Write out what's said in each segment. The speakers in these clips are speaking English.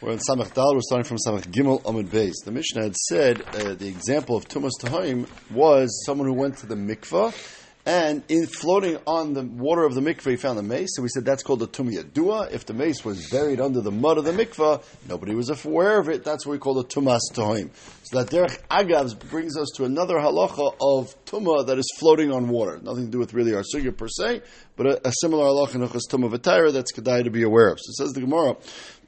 We're in Samach Dal. We're starting from Samach Gimel Amud Beis. The Mishnah had said uh, the example of Tumas Tahaim was someone who went to the mikvah and in floating on the water of the mikvah he found the mace. So we said that's called the Tumia Dua. If the mace was buried under the mud of the mikvah, nobody was aware of it. That's what we call the Tumas Tahaim. So that Derech Agavs brings us to another halacha of Tumah that is floating on water. Nothing to do with really our sugya per se, but a, a similar halacha in Tumah V'Taira that's Kedai to be aware of. So says the Gemara,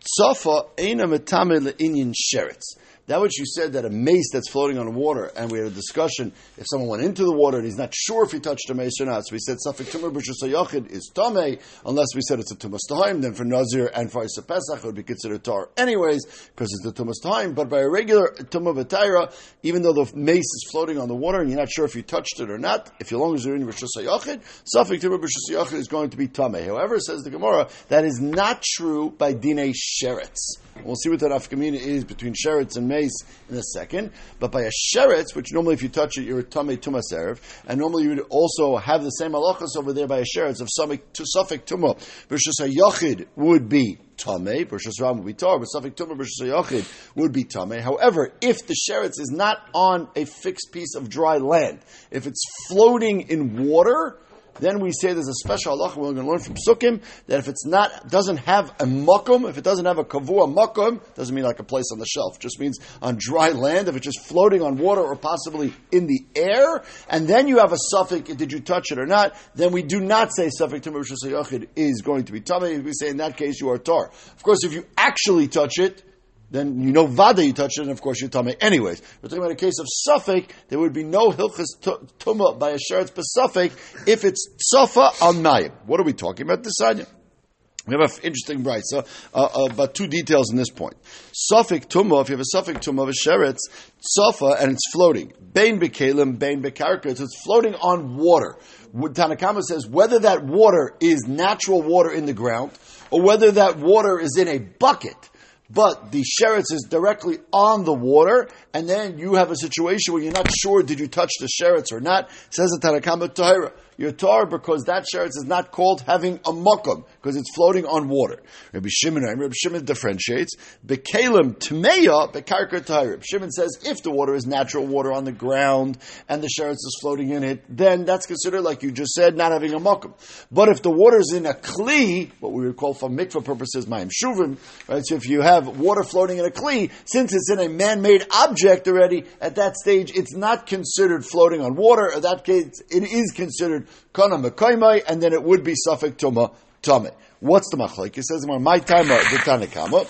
Tzafa eina metame le'inyin sheretz. That which you said that a mace that's floating on the water, and we had a discussion if someone went into the water and he's not sure if he touched a mace or not. So we said safik tumor b'shusayachid is tame, unless we said it's a tumas tahaim. Then for nazir and for Isa pesach it would be considered tar anyways because it's the tumas tahaim. But by a regular tumah v'tayra, even though the mace is floating on the water and you're not sure if you touched it or not, if as long as you're in b'shusayachid, safik tumor b'shusayachid is going to be tame. However, says the Gemara, that is not true by dine sheretz. We'll see what that afkamina is between sheretz and mace in a second. But by a sheretz, which normally if you touch it, you're a tame tumas erev, and normally you would also have the same halachas over there by a sheretz of suffik tumah versus a yachid would be tame, versus ram would be tar, but suffik tumah versus a yachid would be tame. However, if the sheretz is not on a fixed piece of dry land, if it's floating in water, then we say there's a special halacha we're going to learn from Sukkim that if it's not doesn't have a makom, if it doesn't have a kavua makom, doesn't mean like a place on the shelf. Just means on dry land. If it's just floating on water or possibly in the air, and then you have a suffix, did you touch it or not? Then we do not say suffix Yachid is going to be tummy. We say in that case you are tar. Of course, if you actually touch it then you know vada you touched it, and of course you're tummy. Anyways, we're talking about a case of suffix. There would be no hilchas tumah by a sheretz besuffic if it's tzafa on mayim. What are we talking about? This anya. We have an interesting bright. So, uh, uh, about two details in this point. Suffix tumah, if you have a suffix tumah of a sheretz, tzafa, and it's floating. Bain bekalim, bain bekarka, so it's floating on water. Tanakama says whether that water is natural water in the ground, or whether that water is in a bucket, but the sheretz is directly on the water, and then you have a situation where you're not sure did you touch the sheretz or not. Says the Tanakama Tahira. You're tar because that sheretz is not called having a makom because it's floating on water. Rabbi Shimon, Rabbi Shimon differentiates. Bekalim tmeya bekarka. Rabbi Shimon says if the water is natural water on the ground and the sheretz is floating in it, then that's considered like you just said, not having a makom. But if the water is in a kli, what we would call for mikvah purposes, mayim shuvim, right? So if you have water floating in a kli, since it's in a man-made object already, at that stage it's not considered floating on water. In that case, it is considered kana mekaimai, and then it would be suffik tuma tame. What's the machlek? It says my time the tanakama.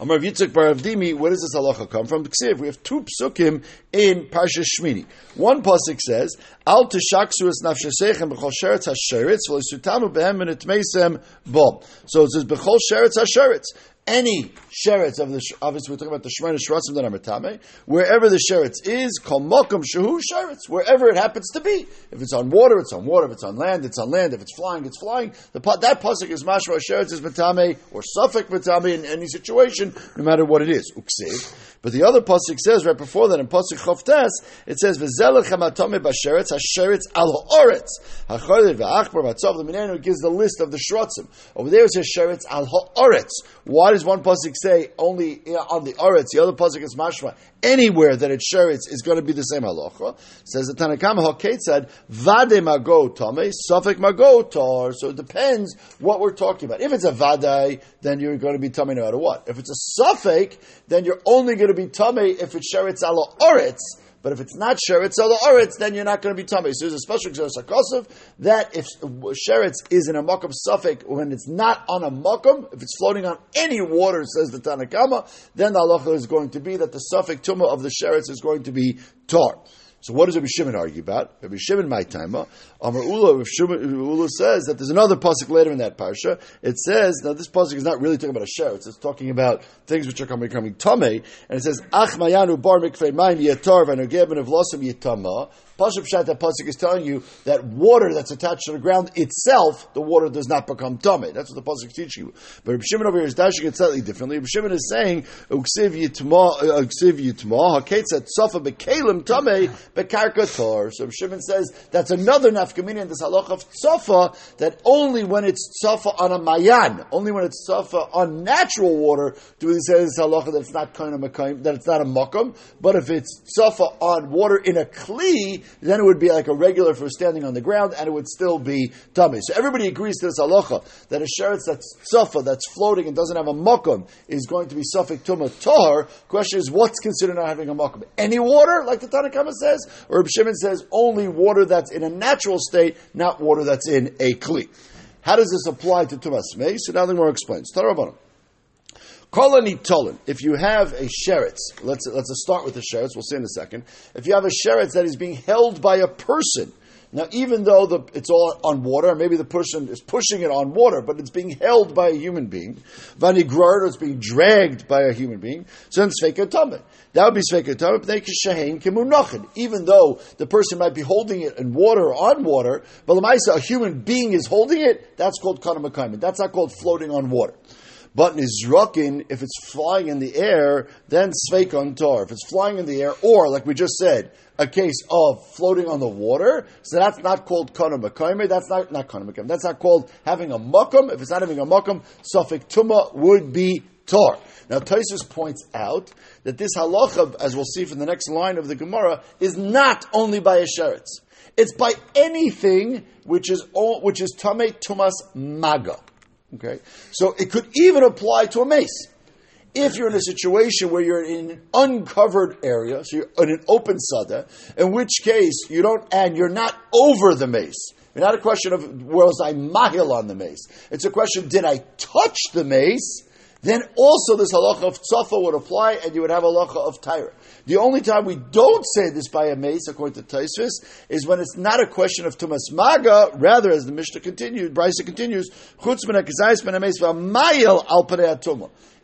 Amar Yitzchak Bar Avdimi, where does this halacha come from? Ksiv, we have two psukim in Parsha Shmini. One pasuk says, "Al tishaksu es nafshesechem b'chol sheretz hasheretz v'lisutamu behem v'nitmeisem bom." So it says b'chol sheretz hasheretz any sheretz of the obviously we're talking about the shemana shrasim that are metame. Wherever the sheretz is, kol mokum shehu sheretz. Wherever it happens to be, if it's on water, it's on water. If it's on land, it's on land. If it's flying, it's flying. The that pasuk is mashma sheretz is metame or suffik metame in any situation, no matter what it is. Uksiv. But the other pasuk says right before that in pasuk chavtes, it says v'zelech hamatame b'sheretz hasheretz al ha'oretz ha'chodet v'achbar matzav. The minenu gives the list of the shrotzim. Over there it says sheretz al ha'oretz. Why does one pasuk say only on the oretz? The other pasuk is mashma. Anywhere that it's sheretz is going to be the same halacha. Says the Tanakama Hakait said vade mago tame suffik mago tar. So it depends what we're talking about. If it's a vade, then you're going to be tame no matter what. If it's a suffik, then you're only going to be tame if it's sheretz ala oretz. But if it's not sheretz or oretz, then you're not going to be tummy. So there's a special sakosov that if sheretz is in a makom suffix when it's not on a makom, if it's floating on any water, says the Tanakama, then the halacha is going to be that the suffix tumah of the sheretz is going to be tar. So what does Rabbi Shimon argue about? Rabbi Shimon, my timer, Amar Ula, Ula says that there's another pasuk later in that parsha. It says now this pasuk is not really talking about a sheretz; it's talking about things which are coming coming tame, and it says Ach mayanu bar mikvei mayim yatar v'anogeb and avlosam yitama Pashup Shat, that Pasuk is telling you that water that's attached to the ground itself, the water does not become tummy. That's what the Pasuk is teaching you. But Reb Shimon over here is dashing it slightly differently. Reb Shimon is saying, Uksiv Yitma, uh, Uksiv Yitma, Haketza Tzofa Bekalim Tameh Bekarka Tor. So Reb Shimon says that's another nafkamina in this halacha of Tzofa, that only when it's Tzofa on a Mayan, only when it's Tzofa on natural water, do we say this halacha that it's not kind of makayim, that it's not a makam. But if it's Tzofa on water in a Kli, then it would be like a regular for standing on the ground, and it would still be tummy. So everybody agrees to this halacha that a sheretz that's tzafa, that's floating and doesn't have a makom, is going to be suffik tuma tahar. Question is, what's considered not having a makom? Any water, like the Tanakhama says, or Shimon says only water that's in a natural state, not water that's in a kli. How does this apply to tumas mei? So now the more explains. Tarabanim. Kolani Tolan. If you have a sheretz, let's let's start with the sheretz. We'll see in a second. If you have a sheretz that is being held by a person, now even though the, it's all on water, maybe the person is pushing it on water, but it's being held by a human being. Vanigrar, it's being dragged by a human being. So then sveikatame. That would be sveikatame. Even though the person might be holding it in water or on water, but a human being is holding it. That's called kanamakaiman. That's not called floating on water. But nizrakin, if it's flying in the air, then sveik on tar. If it's flying in the air, or like we just said, a case of floating on the water, so that's not called kana makaimer. That's not not kana makaimer. That's not called having a makam. If it's not having a makam, suffik tuma would be tar. Now Taisus points out that this halacha, as we'll see from the next line of the Gemara, is not only by a sheretz. It's by anything which is all, which is tame tumas maga. Okay, so it could even apply to a mace. If you're in a situation where you're in an uncovered area, so you're in an open sada, in which case you don't, and you're not over the mace. It's not a question of was I mahil on the mace. It's a question: Did I touch the mace? Then also this halacha of tzafa would apply, and you would have halacha of tyra. The only time we don't say this by a mace, according to Taisvis, is when it's not a question of tumas maga. Rather, as the Mishnah continues, Brisa continues.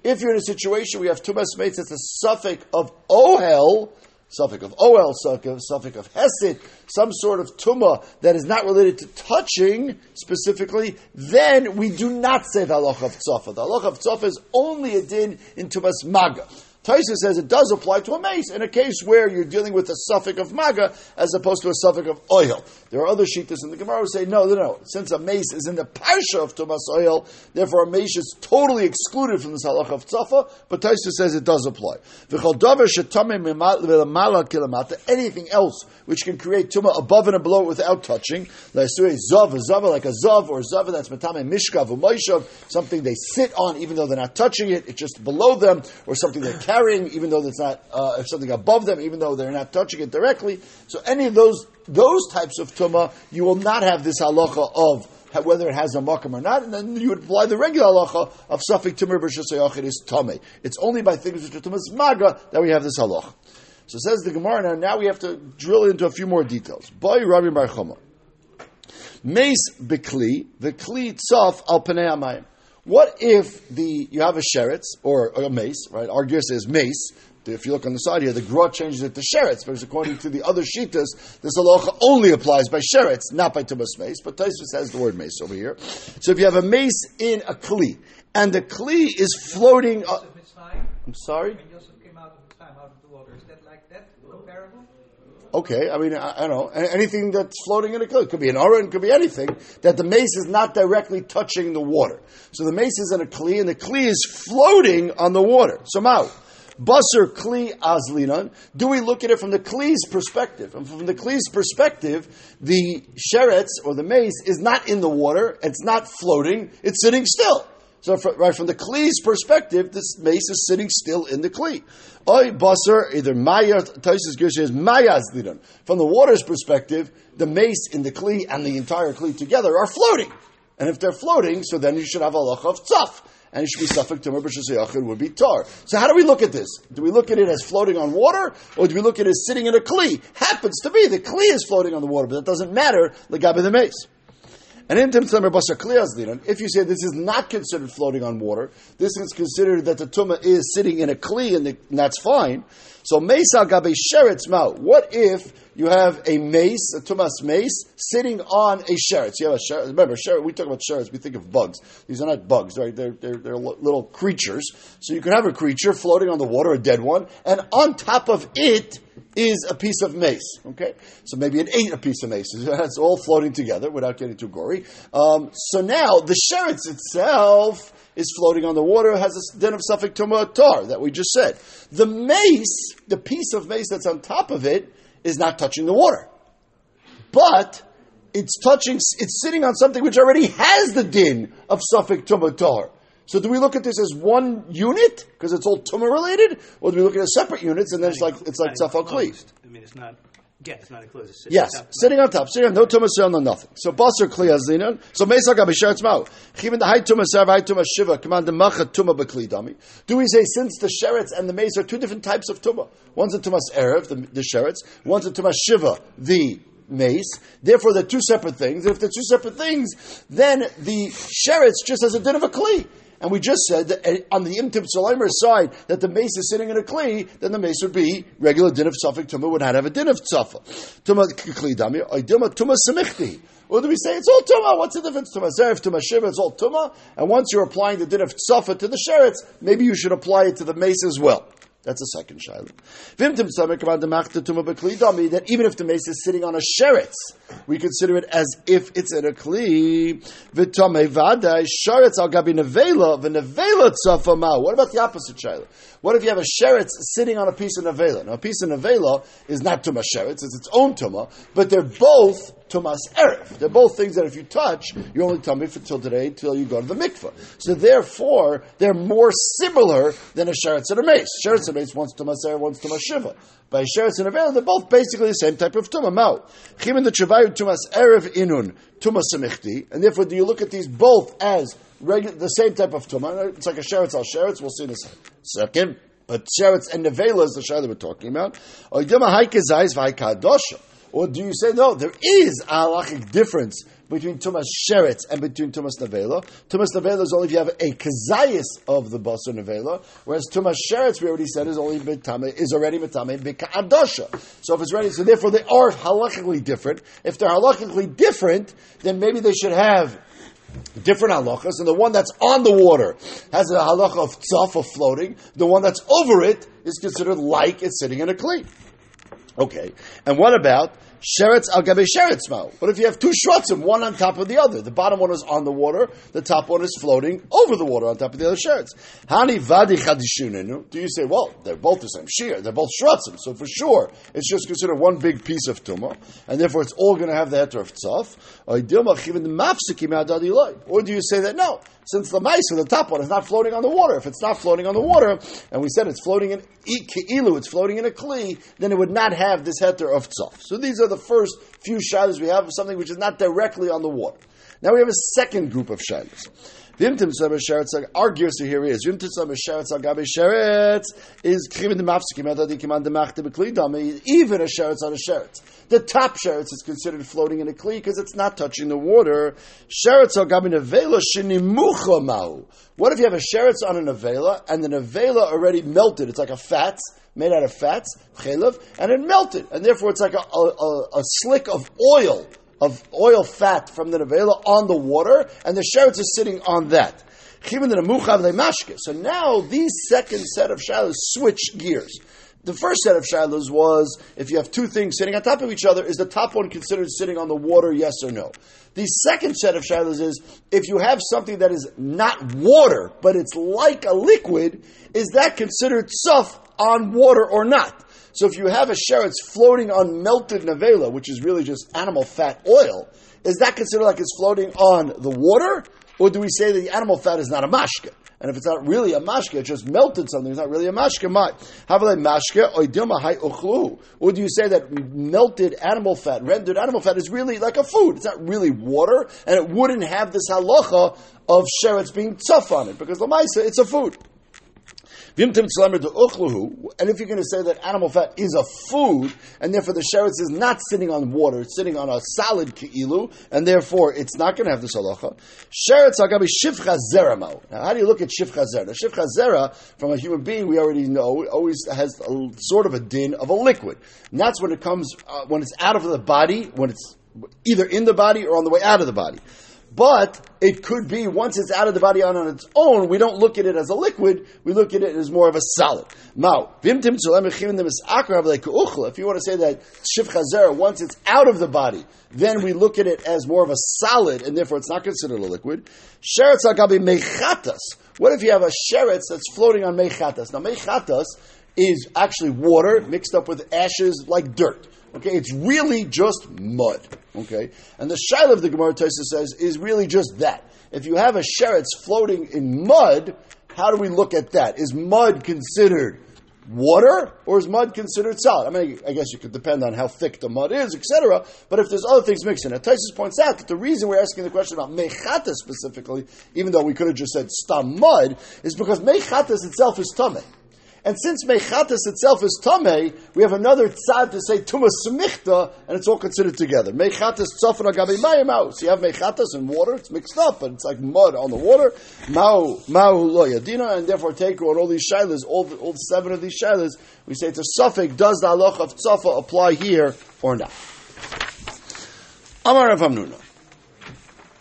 If you're in a situation where you have tumas mace, it's a suffix of ohel, suffix of oel, suffix of hesed, some sort of tuma that is not related to touching specifically, then we do not say the halacha of tzafa. The halacha of tzafa is only a din in tumas maga. Taisa says it does apply to a mace in a case where you're dealing with a suffix of maga as opposed to a suffix of oil. There are other shittas in the Gemara who say no, no, no. Since a mace is in the parsha of tumas oil, therefore a mace is totally excluded from the halach of tzafa. But Taisa says it does apply. Anything else which can create tumah above and below without touching, like a zav, or zav that's matame mishkav something they sit on even though they're not touching it, it's just below them, or something they carry carrying, even though it's not uh, something above them, even though they're not touching it directly. So any of those those types of tuma, you will not have this halacha of whether it has a makam or not, and then you would apply the regular halacha of suffik tumor b'shasayach, it is tame. It's only by things which are tumas maga that we have this halacha. So says the Gemara. Now, now we have to drill into a few more details. Boy, Rami Bar Chama. Mace bekli, the kli tzaf al panei amayim. What if the you have a sheretz or a mace, right? Our gear says mace. If you look on the side here, the Gra changes it to sheretz, because according to the other shitas, this halacha only applies by sheretz, not by tumas mace. But Taisvis has the word mace over here. So if you have a mace in a kli, and the kli is floating. Uh, I'm sorry. Okay, I mean, I, I, don't know. Anything that's floating in a kli. It could be an aron, it could be anything, that the mace is not directly touching the water. So the mace is in a kli, and the kli is floating on the water. So now, Basar kli azlinan. Do we look at it from the kli's perspective? And from the kli's perspective, the sheretz, or the mace, is not in the water, it's not floating, it's sitting still. So, right from the Kli's perspective, this mace is sitting still in the Kli. Oy Basar, either Maya, Taisus Girsha is Mayaz Lidan. From the water's perspective, the mace in the Kli and the entire Kli together are floating. And if they're floating, so then you should have a lach of tzaf. And it should be suffix to It would be tar. So how do we look at this? Do we look at it as floating on water, or do we look at it as sitting in a kli? Happens to be the kli is floating on the water, but that doesn't matter. Legabe the mace. And in Klias if you say this is not considered floating on water, this is considered that the tumah is sitting in a kli, and, and that's fine. So mesa gabe sheretz mao. What if you have a mace, a tumas mace, sitting on a sheretz? You have a sheretz. Remember, sheretz, we talk about sheretz, we think of bugs. These are not bugs, right? They're, they're, they're little creatures. So you can have a creature floating on the water, a dead one, and on top of it is a piece of mace. Okay, so maybe it ain't a piece of mace. It's all floating together without getting too gory. Um, so now the sheretz itself is floating on the water, has a din of safek tumah tar that we just said. The mace, the piece of mace that's on top of it, is not touching the water, but it's touching, it's sitting on something which already has the din of safek tumah tar. So do we look at this as one unit because it's all tumah related, or do we look at it as separate units and then it's like it's like safal kli? I mean, it's not. Yeah, it's not enclosed. It's yes, on sitting on top, sitting on no tumah sel, no nothing. So basar kli azinon. So mesak abisharetz mao. Chivin the high tumah serv, high tumah shiva. Command the macha tumah bekli dami. Do we say since the sheretz and the mace are two different types of tumah? One's a tumas erev, the, the sheretz. One's a tumas shiva, the mace. Therefore, they're two separate things. And if they're two separate things, then the sheretz just has a din of a kli. And we just said that eh, on the imtim Solimer side that the mace is sitting in a kli, then the mace would be regular din of suffik tumah would not have a din of tzafah. Tumah kli dami, oidima tumah semichti. Or do we say it's all tumah? What's the difference? Tumah zerif, tumah shiva, it's all tumah. And once you're applying the din of tzafah to the sheretz, maybe you should apply it to the mace as well. That's a second shaila. That even if the mace is sitting on a sheretz, we consider it as if it's in a kli. What about the opposite shaila? What if you have a sheretz sitting on a piece of nevela? Now, a piece of nevela is not tuma sheretz; it's its own tuma, but they're both tumas erev. They're both things that if you touch, you're only tummy for till today until you go to the mikveh. So therefore, they're more similar than a sheretz and a mace. Sheretz and a mace, one's tumas erev, one's tumas shiva. By sheretz and a they're both basically the same type of tumah. Mao. Chim the chavayu tumas erev inun tumas semichti, and therefore do you look at these both as regular, the same type of tumah? It's like a sheretz al sheretz. We'll see in a second. But sheretz and nevela is the shayla we're talking about. Or do you say, no, there is a halachic difference between Tumas Sheretz and between Tumas Nevela? Tumas Nevela is only if you have a kazayas of the Basar Nevela, whereas Tumas Sheretz, we already said, is only betame, is already Metame Bika'adosha. So if it's ready, so therefore they are halachically different. If they're halachically different, then maybe they should have different halachas, and the one that's on the water has a halacha of tzaf, of floating. The one that's over it is considered like it's sitting in a cleat. Okay. And what about sheretz al gabe sheretz mao? What if you have two shrotzim, one on top of the other? The bottom one is on the water, the top one is floating over the water on top of the other sheretz. Hani vadi? Do you say, well, they're both the same shear, they're both shrotzim, so for sure it's just considered one big piece of tumah, and therefore it's all going to have the heter of tzaf. Or do you say that no? Since the mice, the top one, is not floating on the water. If it's not floating on the water, and we said it's floating in ilu, it's floating in a kli, then it would not have this heter of tzaf. So these are the first few shadows we have of something which is not directly on the water. Now we have a second group of shilas. Vimtim Saber Sheretz, our gears here is Vimtim Saber Sheretz Agabe Sheretz is Chivin the Mafsiki Method Kiman the Machte Beklidam, even a Sheretz on a Sheretz. The top Sheretz is considered floating in a Kli because it's not touching the water. Sheretz Agabe Nevela Shinimucha Mau. What if you have a Sheretz on a Nevela and the Nevela already melted? It's like a fat made out of fats, chelav, and it melted, and therefore it's like a, a, a slick of oil of oil fat from the nevela on the water, and the sheretz is sitting on that. So now these second set of shilas switch gears. The first set of shilas was if you have two things sitting on top of each other, is the top one considered sitting on the water, yes or no? The second set of shilas is if you have something that is not water, but it's like a liquid, is that considered suff on water or not? So if you have a sheretz floating on melted nevela, which is really just animal fat oil, is that considered like it's floating on the water? Or do we say that the animal fat is not a mashka? And if it's not really a mashka, it just melted something, it's not really a mashka. mashka Or do you say that melted animal fat, rendered animal fat, is really like a food? It's not really water, and it wouldn't have this halacha of sheretz being tough on it, because the maisa, it's a food. Vimtim tzlemer de uchluhu, and if you're going to say that animal fat is a food, and therefore the sheretz is not sitting on water, it's sitting on a solid ki'ilu, and therefore it's not going to have this halacha. Sheretz agabi zeramo. Now, how do you look at shivcha zera? Now, zera, from a human being, we already know, always has a, sort of a din of a liquid. And that's when it comes, uh, when it's out of the body, when it's either in the body or on the way out of the body. But it could be once it's out of the body on, its own, we don't look at it as a liquid, we look at it as more of a solid. Now, if you want to say that shif once it's out of the body, then we look at it as more of a solid, and therefore it's not considered a liquid. Sheretz agabi mechatas. What if you have a sheretz that's floating on mechatas? Now mechatas is actually water mixed up with ashes like dirt. Okay, it's really just mud. Okay, and the shaila of the Gemara Taisa says is really just that. If you have a sheretz floating in mud, how do we look at that? Is mud considered water or is mud considered solid? I mean, I guess you could depend on how thick the mud is, etc. But if there's other things mixed in it, Taisus points out that the reason we're asking the question about mechata specifically, even though we could have just said stam mud, is because mechatas itself is tameh. And since mechatas itself is tame, we have another tzad to say tumas semichta, and it's all considered together. Mechatas tzafra gabi mayim So you have mechatas and water, it's mixed up, but it's like mud on the water. Mao mao lo yadina, and therefore take on all these shilas, all the, all seven of these shilas, we say to suffix, does the halach of tzafa apply here or not? Amar Rav Hamnuna.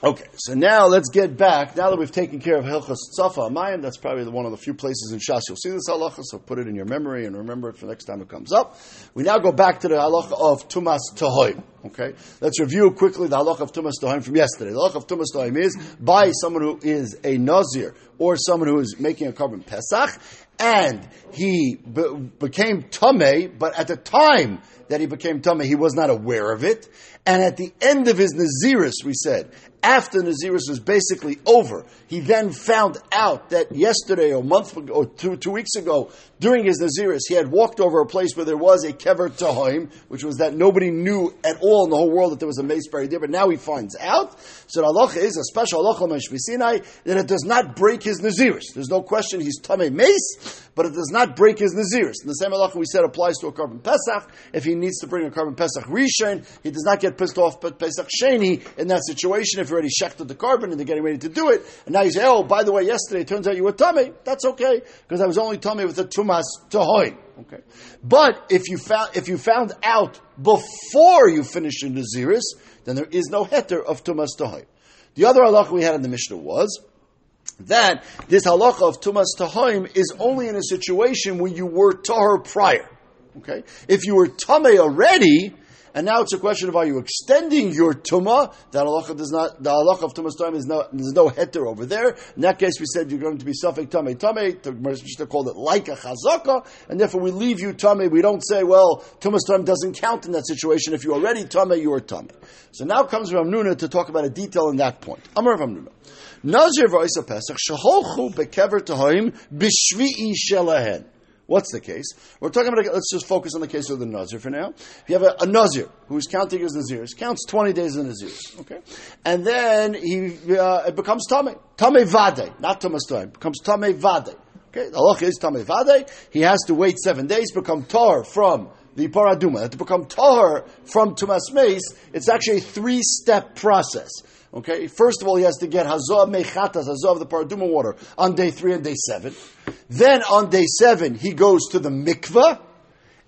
Okay, so now let's get back. Now that we've taken care of Hilchas Tzafa Amayim, that's probably one of the few places in Shas you'll see this halacha, so put it in your memory and remember it for next time it comes up. We now go back to the halacha of Tumas Tahoim. Okay, let's review quickly the halacha of Tumas Tahoim from yesterday. The halacha of Tumas Tahoim is by someone who is a Nazir or someone who is making a korban Pesach, and he be- became Tameh, but at the time that he became Tameh, he was not aware of it. And at the end of his Naziris, we said, after Naziris was basically over, he then found out that yesterday or month or two, two weeks ago, during his Naziris, he had walked over a place where there was a Kever Tahoim, which was that nobody knew at all in the whole world that there was a mace buried there, but now he finds out. So the is a special halacha Sinai that it does not break his Naziris. There's no question he's Tameh Mace, but it does not break his Naziris. And the same halacha we said applies to a carbon Pesach. If he needs to bring a carbon Pesach Rishon, he does not get pissed off but Pesach Sheni in that situation if he already shechted the carbon and they're getting ready to do it. And now you say, oh, by the way, yesterday it turns out you were tummy. That's okay because I was only tummy with the tumas tahoy. Okay, but if you found if you found out before you finished the naziris, then there is no heter of tumas tahoy. The other halacha we had in the Mishnah was that this halacha of tumas tahoim is only in a situation where you were tahor prior. Okay, if you were tame already, and now it's a question of are you extending your tuma? That halacha does not. The halacha of tumas time is no. There's no heter over there. In that case, we said you're going to be suffik tame tame. The Mishnah called it like a chazaka, and therefore we leave you tame. We don't say, well, tumas time doesn't count in that situation. If you're already tame, you are tame. So now comes Rav Nuna to talk about a detail in that point. Amar Rav Nuna. Nazir v'oisa pesach bekever b'shvi'i shelahen. What's the case? We're talking about, let's just focus on the case of the Nazir for now. If you have a, a Nazir who's counting his Nazirs, counts 20 days of Nazirs, okay? And then he uh, it becomes Tame. Tame Vade, not Thomas Time, becomes Tame Vade. Okay, the halach is Tame Vade. He has to wait seven days, become Tar from the Paraduma. To become Tar from Tumas Mace, it's actually a three step process. Okay, first of all, he has to get Hazah Mechatas, Hazah of the Paraduma water on day three and day seven. Then on day seven, he goes to the mikveh,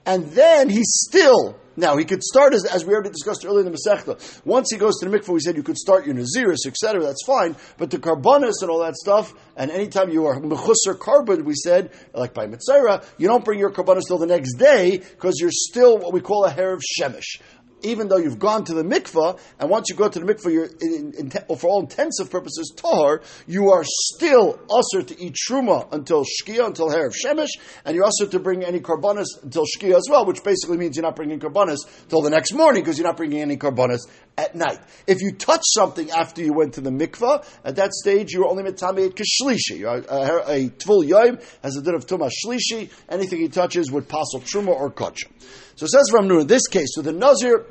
and then he still now he could start as, as we already discussed earlier in the Masechta. Once he goes to the mikveh, we said you could start your naziris, etc. That's fine, but the karbonis and all that stuff, and anytime you are mechusser carbon, we said like by mitzayra, you don't bring your karbonis till the next day because you're still what we call a hair of shemesh even though you've gone to the mikvah, and once you go to the mikvah, you're in, in, in, for all intensive purposes tahar, you are still usher to eat truma until shkia, until hair of shemesh, and you're usher to bring any karbonis until shkia as well, which basically means you're not bringing karbonis till the next morning because you're not bringing any karbonis at night. If you touch something after you went to the mikvah, at that stage you're only mitame kishlishi. A, a, a tvul yoim has a din of tuma shlishi. Anything he touches would passel truma or kachim. So it says from in this case, so the Nazir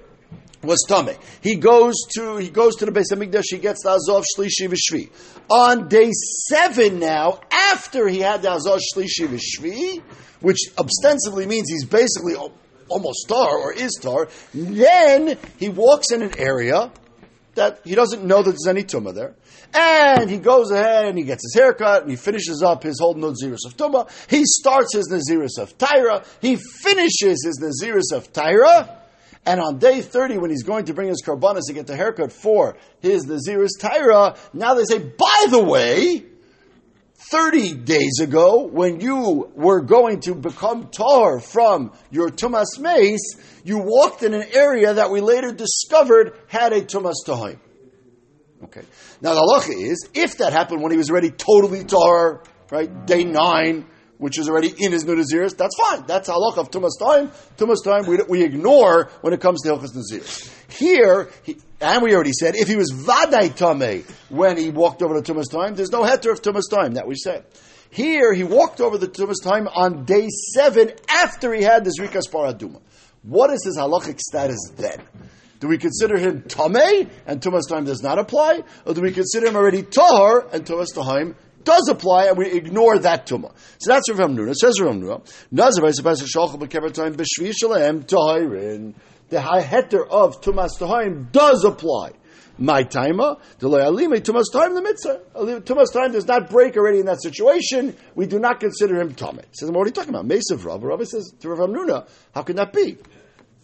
was tummy. He goes to he goes to the base of Mikdash. He gets the Azov Shlishi V'Shvi. On day seven now, after he had the Azov Shlishi V'Shvi, which ostensibly means he's basically almost tar or is tar, then he walks in an area that he doesn't know that there's any tumah there. And he goes ahead and he gets his haircut and he finishes up his whole Naziris of Tumah. He starts his Naziris of Tyra. He finishes his Naziris of Tyra. And on day 30, when he's going to bring his karbanas to get the haircut for his Naziris Tyra, now they say, by the way, 30 days ago, when you were going to become tar from your Tumas Mace, you walked in an area that we later discovered had a Tumas Tahim. Okay. Now the halacha is, if that happened when he was already totally tar, right, day nine, which is already in his Nunaziris, that's fine. That's halacha of Tumas time. Tumas time we, we ignore when it comes to Hilchas Naziris. Here, he, and we already said, if he was Vadai Tame when he walked over to Tumas time, there's no heter of Tumas time, that we said. Here, he walked over the Tumas time on day seven after he had this Rikas Paraduma. What is his halachic status then? Do we consider him Tameh and Tumas time does not apply? Or do we consider him already Tahar and Tumas time does apply and we ignore that Tumah? So that's Rav Hamnuna. Says Rav Hamnuna, Nazar Vayisapasa Shalchel Bekever Time B'Shvi Shalem Tahirin. The heter of Tumas Tahirim does apply. My timer, the loyalime tumas time the mitzvah. Tumas time does not break already in that situation. We do not consider him tummy. Says, are you talking about? Mesav Rav. Rav says to Rav Hamnuna, how can that be?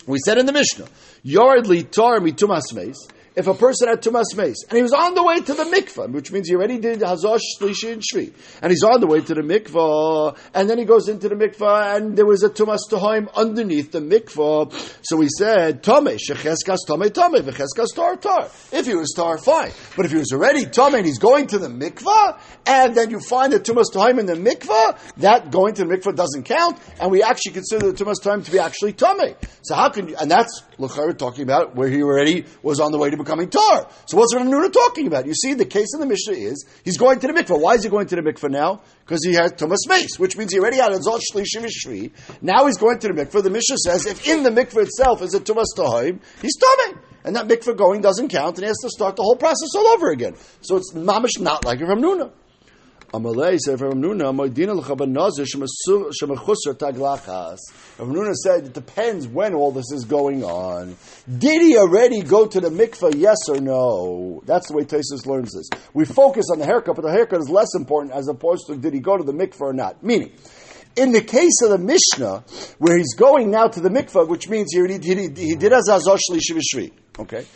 We said in the Mishnah, Yardli tar tumas mace if a person had tumas mace and he was on the way to the mikvah, which means he already did hazosh, shlishi, and shvi, and he's on the way to the mikvah, and then he goes into the mikvah, and there was a tumas tohaim underneath the mikvah. So we said tame shecheskas tame tame v'cheskas tar tar. If he was tar, fine. But if he was already tame and he's going to the mikvah, and then you find the tumas tohaim in the mikvah, that going to the mikvah doesn't count, and we actually consider the tumas tohaim to be actually tame. So how can you? And that's Luchar talking about where he already was on the way to becoming tar. So what's Rav Nuna talking about? You see, the case in the Mishnah is he's going to the mikvah. Why is he going to the mikvah now? Because he has Tumas Mace, which means he already had a Zot Shli Now he's going to the mikvah. The Mishnah says if in the mikvah itself is a Tumas Tahim, he's Tameh. And that mikvah going doesn't count, and he has to start the whole process all over again. So it's mamish not like Rav Nuna. Amalei said Rav Nuna, Moedina l'chaban nazir shemachusar taglachas. Nuna said it depends when all this is going on. Did he already go to the mikveh? Yes or no? That's the way Tesis learns this. We focus on the haircut, but the haircut is less important as opposed to did he go to the mikveh or not. Meaning, in the case of the Mishnah, where he's going now to the mikveh, which means he, he, he, he did as azosh. Okay,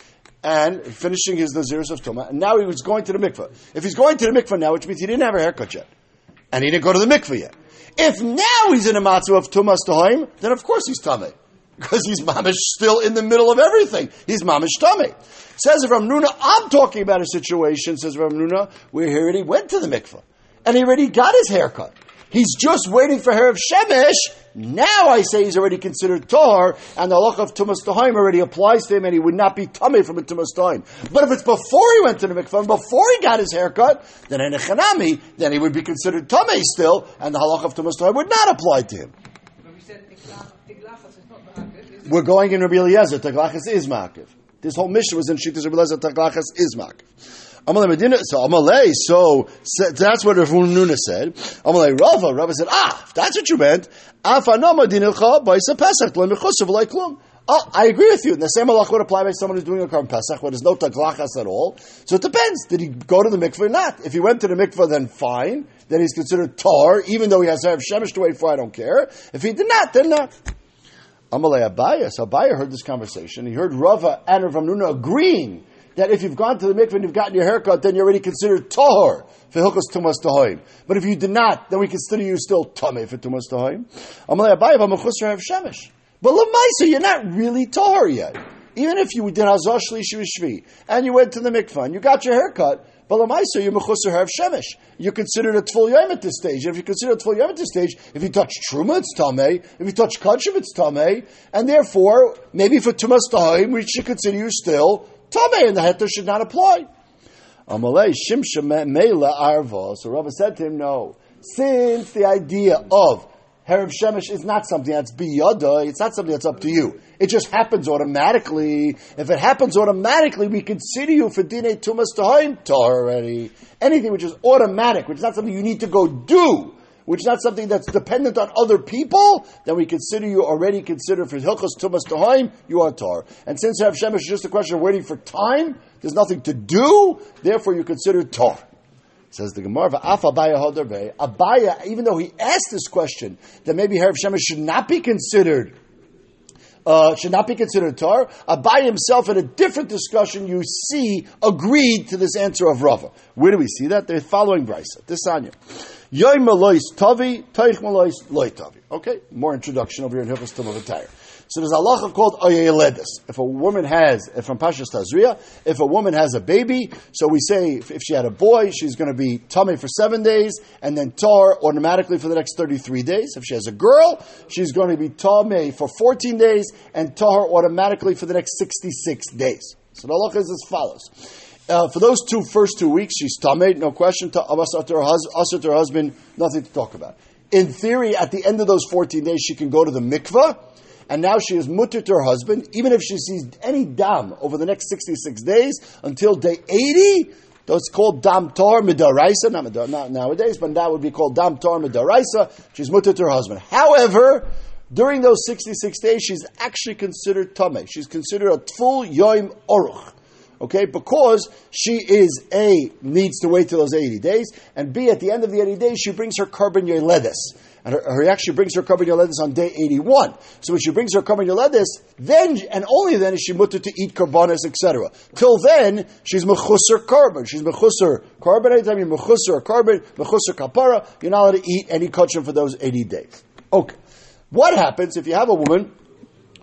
and finishing his Naziris of Tumah, and now he was going to the mikveh. If he's going to the mikveh now, which means he didn't have a haircut yet, and he didn't go to the mikveh yet. If now he's in a matzah of Tumas Tahoim, then of course he's Tameh. Because he's mamish still in the middle of everything. He's mamish Tameh. Says Ram Nuna, I'm talking about a situation, says Ram Nuna, where he already went to the mikveh. And he already got his haircut. He's just waiting for her of Shemesh. Now I say he's already considered Tahar, and the halach of Tumas Tahim already applies to him, and he would not be Tameh from a Tumas Tahim. But if it's before he went to the mikvah, before he got his haircut, then in a Chanami, then he would be considered Tameh still, and the halach of Tumas Tahim would not apply to him. We're going in Rabbi Eliezer, Taglachas is Makiv. This whole mission was in Shittas Rabbi Eliezer, Taglachas is Makiv. So Amalei. So, that's what Rav Nuna said. Amalei Rava. Rava said, Ah, if that's what you meant. Afanama dinilcha ba'isa pesach lemichusav like klum. Oh, I agree with you. And the same halach would apply by someone who's doing a Karm Pesach where there's no taglachas at all. So it depends. Did he go to the mikveh or not? If he went to the mikveh, then fine. Then he's considered tar, even though he has to have shemesh to wait for. I don't care. If he did not, then not. Amalei Abaya. So Abaya heard this conversation. He heard Rava and Rav Nuna agreeing that if you've gone to the mikveh and you've gotten your haircut, then you're already considered tahor for hilchos tumas tahoim. But if you did not, then we consider you still tameh for tumas tahoim. Amalei Abaye shemesh. But lemaisa, you're not really tahor yet. Even if you did hazar shlishi shvi and you went to the mikveh and you got your haircut, but lemaisa, you're mechusar have shemesh. You're considered a tful yom at this stage. If you consider a tful yom at this stage, if you touch truma, it's tameh. If you touch kachim, it's tameh. And therefore, maybe for tumas tahoim, we should consider you still Tame, and the heter should not apply. Amalei Shimsha Meila Arva. So Rabbi said to him, no. Since the idea of Herav Shemesh is not something that's biyada. It's not something that's up to you. It just happens automatically. If it happens automatically, we consider you for dine tumas tahaim tar already. Anything which is automatic, which is not something you need to go do, which is not something that's dependent on other people, then we consider you already considered for hilchos tumas tahaim, you are tar. And since Herav Shemesh is just a question of waiting for time, there's nothing to do, therefore you consider tar. Says the Gemara, "Af Abaya Hodarbe." Abaya, even though he asked this question, that maybe Herav Shemesh should not be considered, uh, should not be considered tar. Abaya himself, in a different discussion, you see, agreed to this answer of Rava. Where do we see that? They're following Brisa. This Anya. Yoy Malois Tavi, Taich Malois Loy Tavi. Okay, more introduction over here in Hilchos Tumah V'Tayr. So there's a halacha called Oyeledis. If a woman has, if from Pashas Tazria, if a woman has a baby, so we say if, if she had a boy, she's going to be tummy for seven days, and then tar automatically for the next 33 days. If she has a girl, she's going to be tummy for 14 days, and tar automatically for the next 66 days. So the halacha is as follows. Uh, for those two first two weeks, she's tamei, no question. To, to her, hus- to her husband, nothing to talk about. In theory, at the end of those 14 days, she can go to the mikvah, and now she is mutter to her husband, even if she sees any dam over the next 66 days until day 80. That's called dam tar midaraisa, not, midar, not nowadays, but that would be called dam tar midaraisa. She's mutter to her husband. However, during those 66 days, she's actually considered tameh. She's considered a tful yoim oruch. Okay, because she is A, needs to wait till those 80 days, and B, at the end of the 80 days, she brings her carbon yoledis. And her, her actually brings her carbon yoledis on day 81. So when she brings her carbon yoledis, then, and only then is she mutter to eat carbonis, etc. Till then, she's mechusser carbon. She's mechusser carbon. Anytime you're mechusser carbon, mechusser kapara, you're not allowed to eat any kachim for those 80 days. Okay. What happens if you have a woman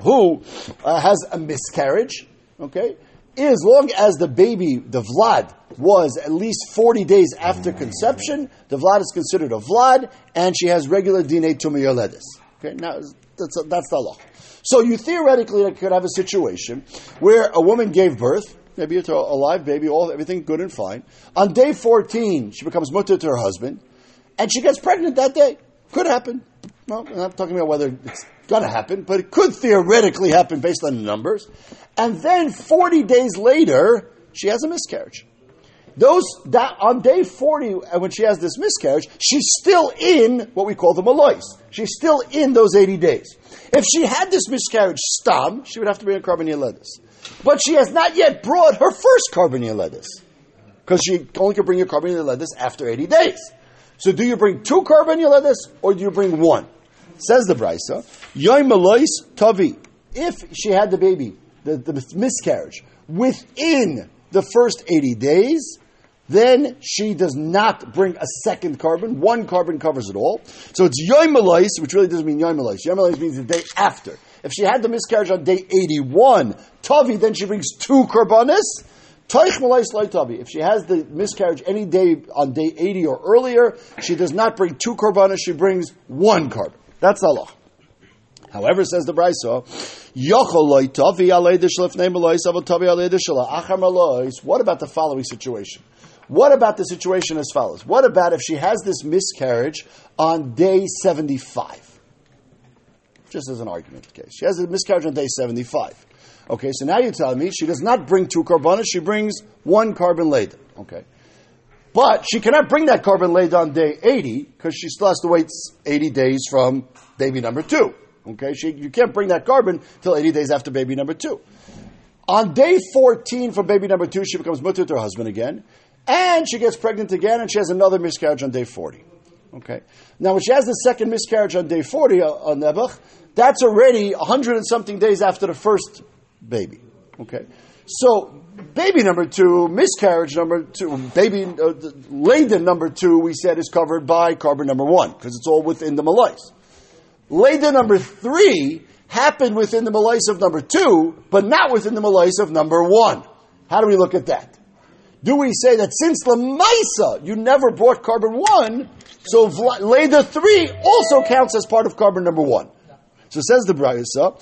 who uh, has a miscarriage? Okay as long as the baby, the Vlad, was at least 40 days after conception, the Vlad is considered a Vlad, and she has regular DNA tumiyoledis. Okay, now that's, that's the law. So you theoretically could have a situation where a woman gave birth, maybe to a live baby, all everything good and fine. On day 14, she becomes mutter to her husband, and she gets pregnant that day. Could happen. Well, I'm not talking about whether it's going to happen, but it could theoretically happen based on the numbers. And then 40 days later, she has a miscarriage. Those that on day 40, uh, when she has this miscarriage, she's still in what we call the malois. She's still in those 80 days. If she had this miscarriage stam, she would have to bring a carbon But she has not yet brought her first carbon Because she only can bring your carbon after 80 days. So do you bring two carbon or do you bring one? Says the Brisa, Yoy Malois Tavi. If she had the baby the, the miscarriage within the first 80 days, then she does not bring a second carbon. One carbon covers it all. So it's Yom which really doesn't mean Yom Malais. Yom Malais means the day after. If she had the miscarriage on day 81, Tavi, then she brings two carbonis. Taich Tavi. If she has the miscarriage any day on day 80 or earlier, she does not bring two carbonis, she brings one carbon. That's Allah. However, says the Brisa, what about the following situation? What about the situation as follows? What about if she has this miscarriage on day 75? Just as an argument case. She has a miscarriage on day 75. Okay, so now you're telling me she does not bring two carbonas, she brings one carbon laden. Okay. But she cannot bring that carbon laid on day 80 because she still has to wait 80 days from baby number two. Okay, she, you can't bring that carbon till 80 days after baby number two. On day 14 from baby number two, she becomes mutter to her husband again, and she gets pregnant again, and she has another miscarriage on day 40. Okay. Now, when she has the second miscarriage on day 40 uh, on Nebuch, that's already 100 and something days after the first baby. Okay. So, baby number two, miscarriage number two, baby uh, laden number two, we said is covered by carbon number one, because it's all within the malais. Leda number three happened within the Malais of number two, but not within the Malais of number one. How do we look at that? Do we say that since the Maisa, you never brought carbon one, so Leda three also counts as part of carbon number one? So says the Brayasa.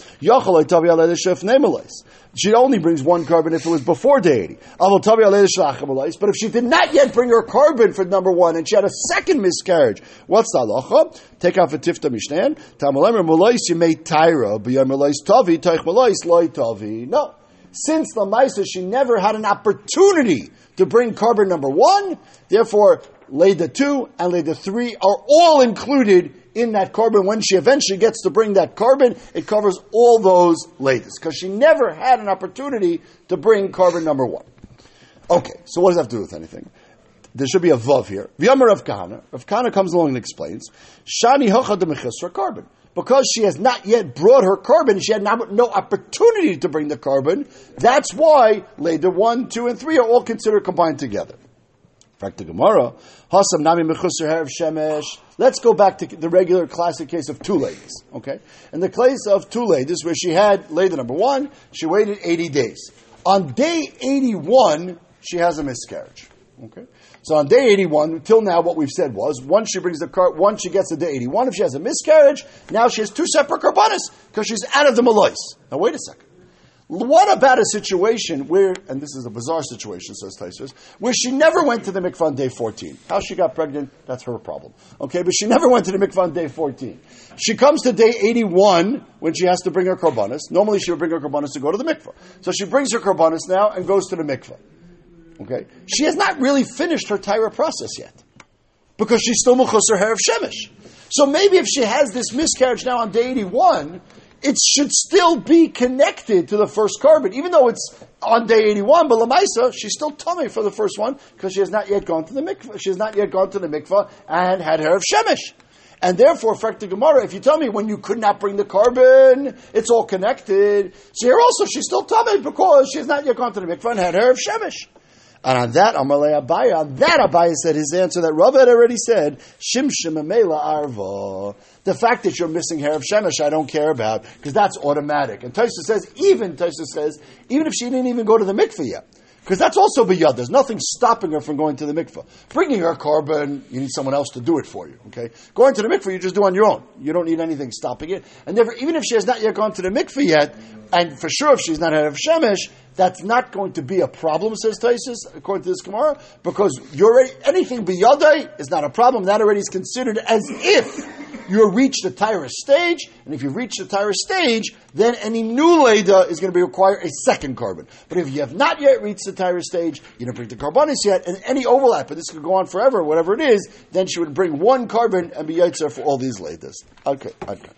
She only brings one carbon if it was before deity. 80. Tavi Alei Shlachamalais. But if she did not yet bring her carbon for number one and she had a second miscarriage, what's the halacha? Take out for Tifta Mishnan. Tamalemer Malais Yemei Taira. B'yam Malais Tavi. Taich Loi Tavi. No. Since the Maisa, she never had an opportunity to bring carbon number one, therefore, Leda 2 and Leda 3 are all included in that carbon. When she eventually gets to bring that carbon, it covers all those Ledas, because she never had an opportunity to bring carbon number one. Okay, so what does that have to do with anything? There should be a vav here. V'yamar Rav Kahana. Rav Kahana comes along and explains, Shani hocha de carbon. Because she has not yet brought her carbon, she had no opportunity to bring the carbon. That's why Leda 1, 2, and 3 are all considered combined together. Fact, the Gemara, Hasam Nami Mechusar Herav Shemesh. Let's go back to the regular classic case of two ladies. Okay? In the case of two ladies, where she had lady number one, she waited 80 days. On day 81, she has a miscarriage. Okay? So on day 81, till now, what we've said was, once she brings the car, once she gets to day 81, if she has a miscarriage, now she has two separate carbonas, because she's out of the malois. Now wait a second. What about a situation where, and this is a bizarre situation, says Taisus, where she never went to the mikvah on day 14? How she got pregnant, that's her problem. Okay, but she never went to the mikvah on day 14. She comes to day 81 when she has to bring her korbanos. Normally she would bring her korbanos to go to the mikvah. So she brings her korbanos now and goes to the mikvah. Okay? She has not really finished her tahara process yet. Because she's still mukhus her hair of Shemesh. So maybe if she has this miscarriage now on day 81, it should still be connected to the first korban, even though it's on day 81, but Lamaisa, she's still tamei for the first one because she has not yet gone to the mikvah. She has not yet gone to the mikvah and had her of Shemesh. And therefore, Frekta Gemara, if you tell me when you could not bring the korban, it's all connected. So here also, she's still tamei because she has not yet gone to the mikvah and had her of Shemesh. And on that, Amalei Abaya, on that Abaya said his answer that Rav had already said, Shimshim Mela Arva. The fact that you're missing hair of Shemesh, I don't care about, because that's automatic. And Taisa says, even, Taisa says, even if she didn't even go to the mikveh yet. Because that's also biyad. There's nothing stopping her from going to the mikveh. Bringing her korban, you need someone else to do it for you. Okay, going to the mikveh, you just do on your own. You don't need anything stopping it. And even if she has not yet gone to the mikveh yet, and for sure if she's not had of shemesh, that's not going to be a problem, says Taisus, according to this Gemara, because you're already, anything biyadai is not a problem. That already is considered as if you reach the tahara stage, and if you reach the tahara stage, then any new Leda is going to be require a second korban. But if you have not yet reached the tahara stage, you don't bring the korbanos yet, and any overlap, and this could go on forever, whatever it is, then she would bring one korban and be Yaitzer for all these Ledas. Okay, okay.